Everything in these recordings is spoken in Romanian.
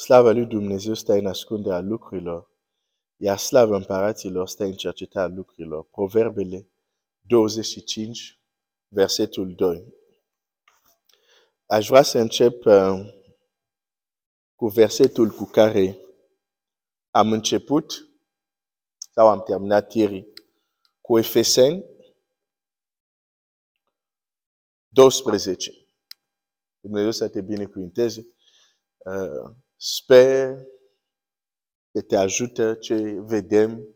slava lui Dumnezeu stă în ascunderea lucrurilor, iar slava împăraților stă în cercetarea lucrurilor. Proverbele 25, versetul 2. Aș vrea să încep uh, cu versetul cu care am început sau am terminat ieri cu Efeseni 12. Dumnezeu să te binecuvinteze. Uh, sper că te ajută ce vedem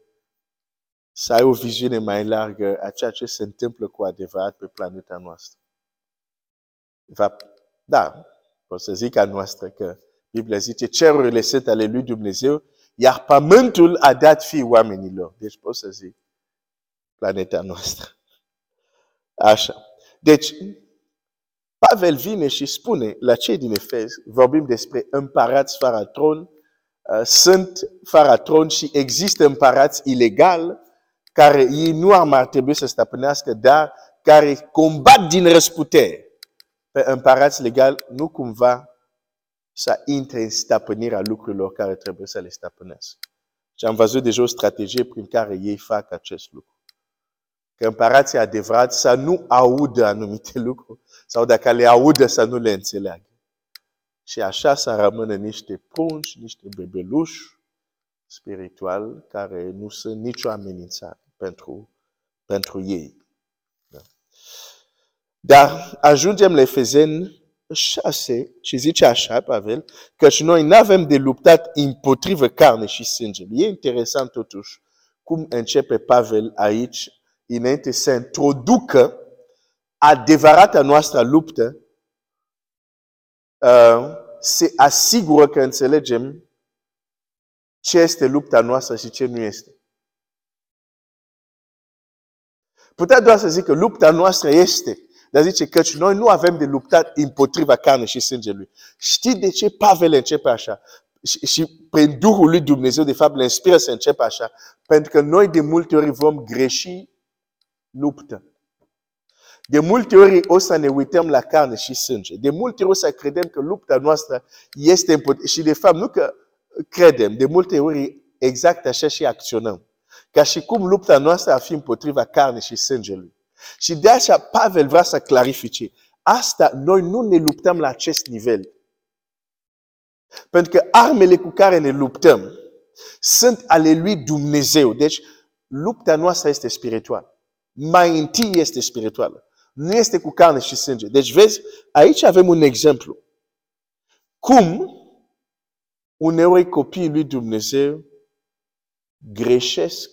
să ai o viziune mai largă a ceea ce se întâmplă cu adevărat pe planeta noastră. Va, da, pot să zic a noastră că Biblia zice cerurile sunt ale lui Dumnezeu, iar pământul a dat fi oamenilor. Deci pot să zic planeta noastră. Așa. Deci, Pavel vine și spune la cei din Efes, vorbim despre împărați fără tron, uh, sunt fără tron și există împărați ilegal care ei nu ar mai trebui să stăpânească, dar care combat din răsputere pe împărați legal, nu cumva să intre în stăpânirea lucrurilor care trebuie să le stăpânească. Și am văzut deja o strategie prin care ei fac acest lucru că împărații adevărat să nu audă anumite lucruri sau dacă le audă să nu le înțeleagă. Și așa să rămână niște prunci, niște bebeluși spiritual care nu sunt nicio amenințare pentru, pentru ei. Da. Dar ajungem la Efezeni 6 și zice așa, Pavel, că și noi nu avem de luptat împotrivă carne și sângele. E interesant totuși cum începe Pavel aici înainte să introducă adevărata noastră luptă, uh, se asigură că înțelegem ce este lupta noastră și ce nu este. Putea doar să zică lupta noastră este, dar zice că noi nu avem de luptat împotriva carne și sângelui. Știi de ce Pavel începe așa? Și, și prin Duhul lui Dumnezeu, de fapt, le inspiră să începe așa. Pentru că noi de multe ori vom greși luptă. De multe ori o să ne uităm la carne și sânge. De multe ori o să credem că lupta noastră este împotriva. Și de fapt nu că credem, de multe ori exact așa și acționăm. Ca și cum lupta noastră ar fi împotriva carne și sângelui. Și de așa Pavel vrea să clarifice. Asta, noi nu ne luptăm la acest nivel. Pentru că armele cu care ne luptăm sunt ale lui Dumnezeu. Deci, lupta noastră este spirituală mai întâi este spirituală. Nu este cu carne și sânge. Deci vezi, aici avem un exemplu. Cum uneori copiii lui Dumnezeu greșesc,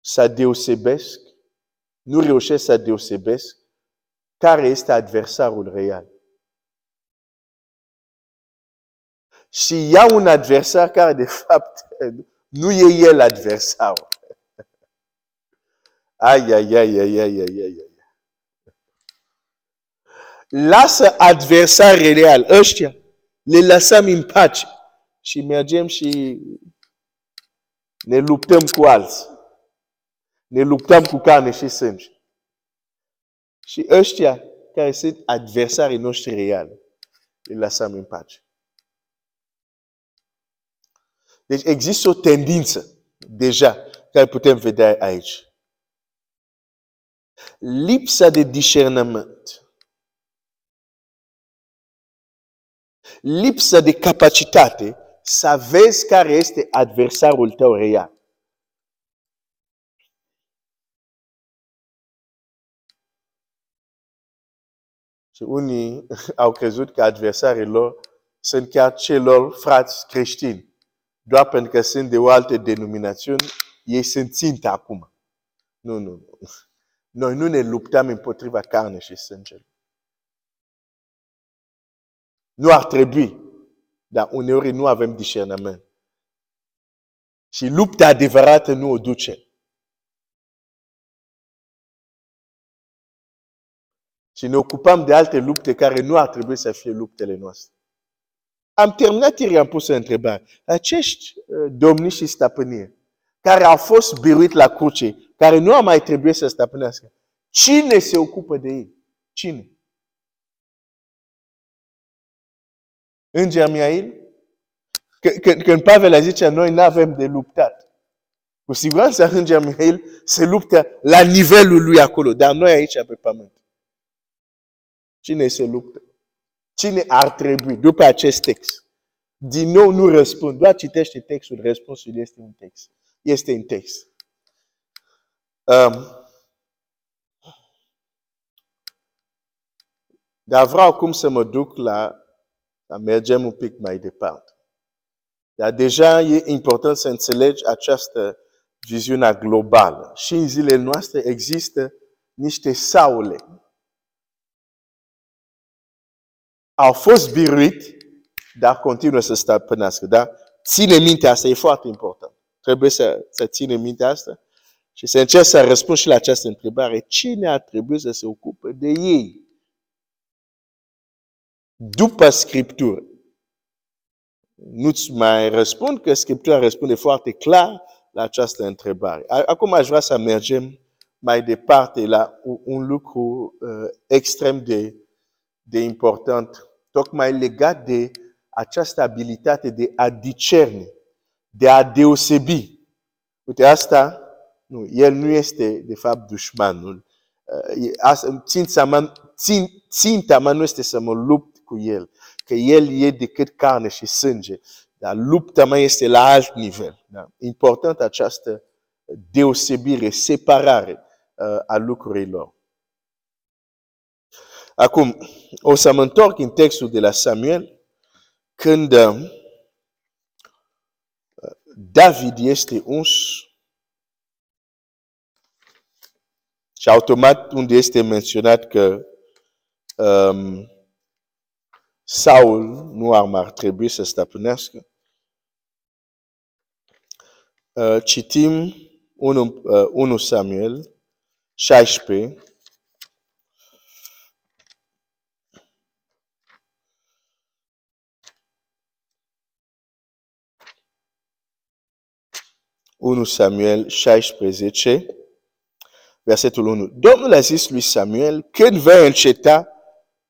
să deosebesc, nu reușesc să deosebesc care este adversarul real. Și iau un adversar care de fapt nu e el adversarul. Ai, ai, ai, ai, ai, ai, ai, ai. Lasă adversare real, ăștia, le lăsăm în pace și mergem și ne luptăm cu alții. Ne luptăm cu carne și sânge. Și ăștia care sunt adversarii noștri reali, le lăsăm în pace. Deci există o tendință deja care putem vedea aici. Lipsa de discernământ. Lipsa de capacitate să vezi care este adversarul tău real. Și unii au crezut că adversarii lor sunt chiar celor frați creștini doar pentru că sunt de o altă denominațiune, ei sunt țintă acum. Nu, nu, nu. Noi nu ne luptăm împotriva carne și sângele. Nu ar trebui, dar uneori nu avem discernământ. Și lupta adevărată nu o duce. Și ne ocupăm de alte lupte care nu ar trebui să fie luptele noastre. Am terminat ieri, am pus o întrebare. Acești uh, domni și stăpâniri care au fost biruit la cruce, care nu au mai trebuit să stăpânească, cine se ocupă de ei? Cine? Înger Miail? Când Pavel a zice, noi nu avem de luptat. Cu siguranță Înger Mihail se luptă la nivelul lui acolo, dar noi aici pe pământ. Cine se luptă? Cine ar trebui, după acest text? Din nou nu răspund, doar citește textul, răspunsul este un text. Este un text. Um, dar vreau acum să mă duc la, la mergem un pic mai departe. Dar deja e important să înțelegi această viziune globală. Și în zilele noastre există niște saule. Au fost biruit, dar continuă să stăpânească. Da? Ține minte asta, e foarte important. Trebuie să, să ține minte asta și să încerc să răspund și la această întrebare. Cine ar trebui să se ocupe de ei? După Scriptură. Nu-ți mai răspund că Scriptura răspunde foarte clar la această întrebare. Acum aș vrea să mergem mai departe la un lucru uh, extrem de, de important, tocmai legat de această abilitate de a discerne, de a deosebi. Uite, asta, nu, el nu este de fapt dușmanul. Uh, ținta mea, ținta mea nu este să mă lupt cu el, că el e decât carne și sânge. Dar lupta mea este la alt nivel. Da? Important această deosebire, separare uh, a lucrurilor. Acum, o să mă întorc în textul de la Samuel, când uh, David este uns și automat unde este menționat că um, Saul nu ar mai trebui să stăpânească, Uh, citim 1, uh, 1 Samuel 16. Unu Samuel 16, versetul 1. Domnul a zis lui Samuel, când vei înceta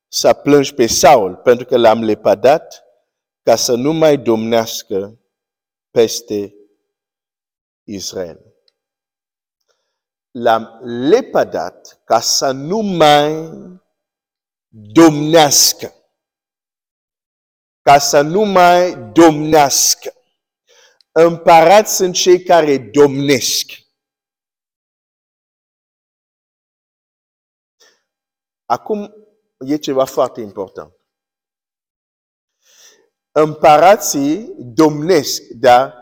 să plângi pe Saul, pentru că l-am lepadat, ca să nu mai domnească peste Israel. L-am lepădat ca să nu mai domnească. Ca să nu mai domnească. Împărați sunt cei care domnesc. Acum e ceva foarte important. Împărații domnesc, dar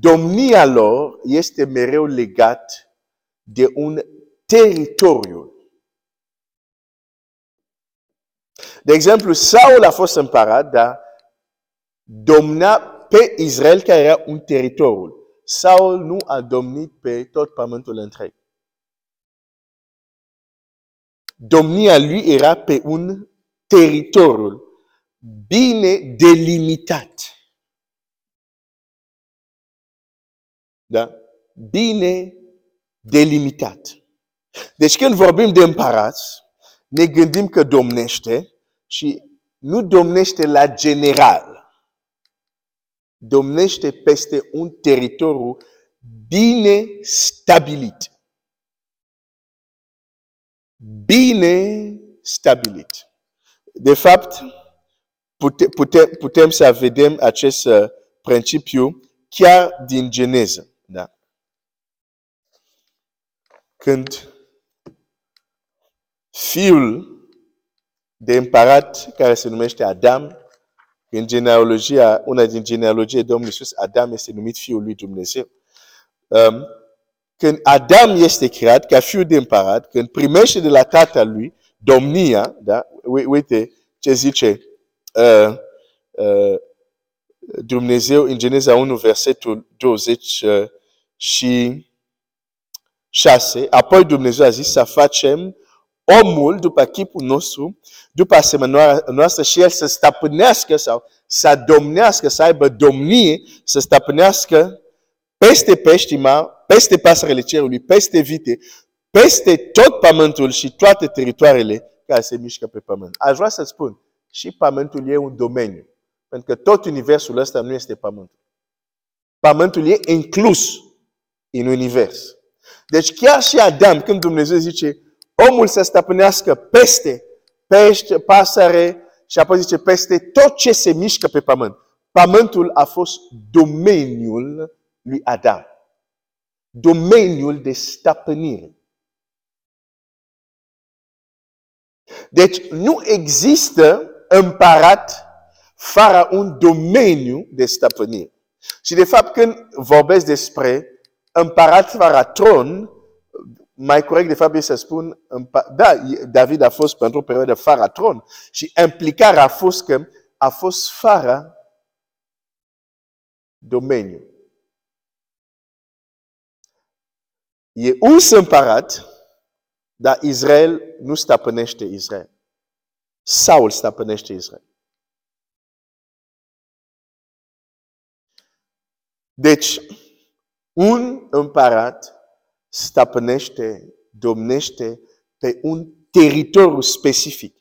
domnia lor este mereu legat de un teritoriu. De exemplu, Saul a fost împărat, dar domna pe Israel care era un teritoriu. Saul nu a domnit pe tot pământul întreg. Domnia lui era pe un teritoriu bine delimitat. da? bine delimitat. Deci când vorbim de împărați, ne gândim că domnește și nu domnește la general. Domnește peste un teritoriu bine stabilit. Bine stabilit. De fapt, putem, putem să vedem acest uh, principiu chiar din Geneză. Da. Când fiul de împărat care se numește Adam, în genealogia, una din genealogie Domnului Iisus, Adam este numit fiul lui Dumnezeu. Um, când Adam este creat ca fiul de împărat, când primește de la tatăl lui domnia, da? uite ce zice uh, uh, Dumnezeu în Geneza 1, versetul 20, și 6, apoi Dumnezeu a zis să facem omul după chipul nostru, după asemenea noastră și el să stăpânească sau să domnească, să aibă domnie, să stăpânească peste peștima, peste pasările cerului, peste vite, peste tot pământul și toate teritoriile care se mișcă pe pământ. Aș vrea să spun, și pământul e un domeniu. Pentru că tot universul ăsta nu este pământul. Pământul e inclus în univers. Deci chiar și Adam, când Dumnezeu zice, omul să stăpânească peste pește, pasăre și apoi zice peste tot ce se mișcă pe pământ. Pământul a fost domeniul lui Adam. Domeniul de stăpânire. Deci nu există împărat fără un domeniu de stăpânire. Și de fapt când vorbesc despre împărat fără tron, mai corect de fapt să spun, da, David a fost pentru o perioadă fără tron și implicarea a fost că a fost fără domeniu. E un împărat, dar Israel nu stăpânește Israel. Saul stăpânește Israel. Deci, un împărat stăpânește, domnește pe un teritoriu specific.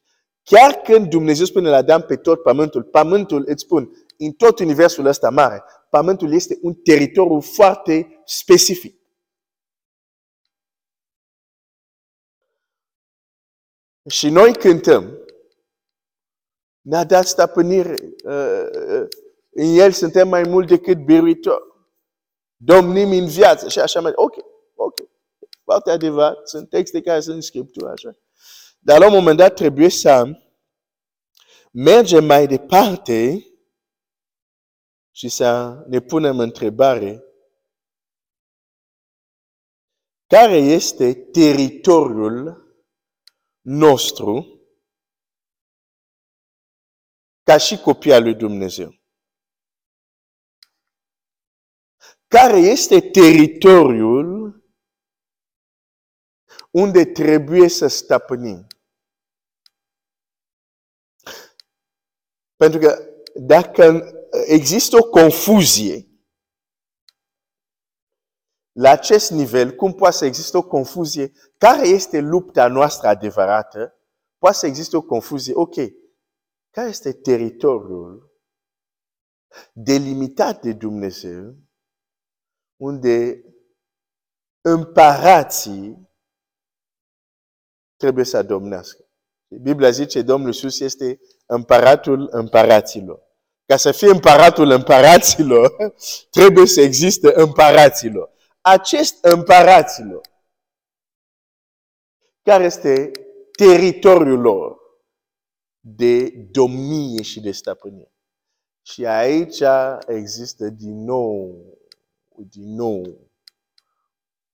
Chiar când Dumnezeu spune la Adam pe tot pământul, pământul, îți spun, în tot universul ăsta mare, pământul este un teritoriu foarte specific. Și noi cântăm, ne-a dat stăpânire, uh, uh, în el suntem mai mult decât biruitori. Domnim în viață și așa mai Ok, ok. Foarte adevărat. Sunt texte care sunt în Scriptură așa. Dar la un moment dat trebuie să mergem mai departe și să ne punem întrebare care este teritoriul nostru ca și copii al lui Dumnezeu. Care este teritoriul unde trebuie să stăpânim? Pentru că dacă există o confuzie la acest nivel, cum poate să existe o confuzie? Care este lupta noastră adevărată? Poate să existe o confuzie. Ok, care este teritoriul delimitat de Dumnezeu unde împărații trebuie să domnească? Biblia zice Domnul Iisus este împăratul împăraților. Ca să fie împăratul împăraților, trebuie să existe împăraților. Acest împăraților, care este teritoriul lor de domnie și de stăpânire. Și aici există din nou, din nou,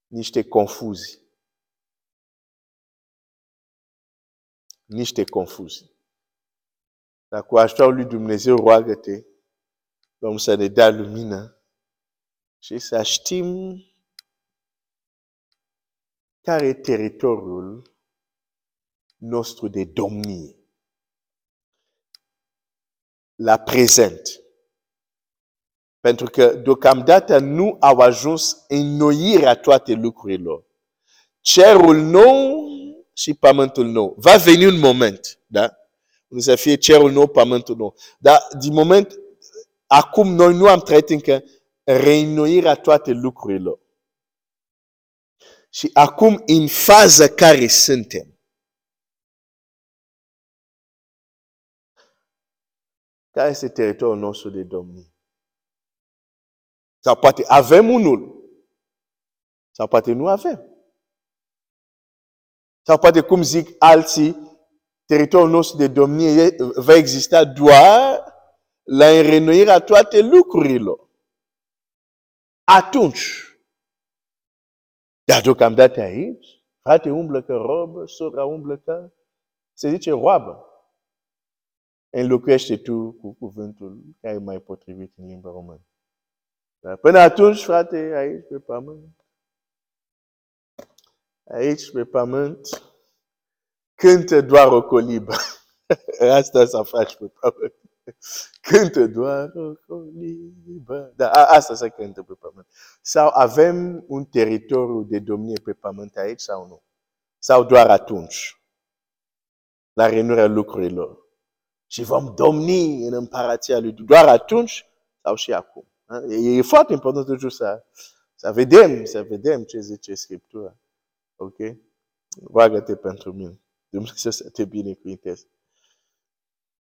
niște confuzii. Niște confuzii. Dar cu ajutorul lui Dumnezeu, roagă-te, Domnul să ne dea lumină și să știm care e teritoriul nostru de domnie. La prezent. Pentru că deocamdată nu au ajuns înnoirea toate lucrurilor. Cerul nou și pământul nou. Va veni un moment, da? Unde să fie cerul nou, pământul nou. Dar din moment, acum noi nu am trăit încă reînnoirea toate lucrurilor. Și acum, în faza care suntem, care este teritoriul nostru de domnie? Sau poate avem unul, sau poate nu avem. Sau poate, cum zic alții, teritoriul nostru de domnie va exista doar la înrenoirea toate lucrurilor. Atunci, dar deocamdată aici, frate umblă că robă, sora umblă că, se zice roabă. Înlocuiește tu cu cuvântul care e mai potrivit în limba română. Dar până atunci, frate, aici pe pământ, aici pe pământ, cântă doar o colibă. Asta să faci pe pământ. Cântă doar o colibă. Da, asta se cântă pe pământ. Sau avem un teritoriu de domnie pe pământ aici sau nu? Sau doar atunci? La renurea lucrurilor. și vom domni în împărația lui doar atunci sau și acum. E foarte important totuși să, să vedem, să vedem ce zice Scriptura. Ok? Roagă-te pentru mine. Dumnezeu să te binecuvinteze.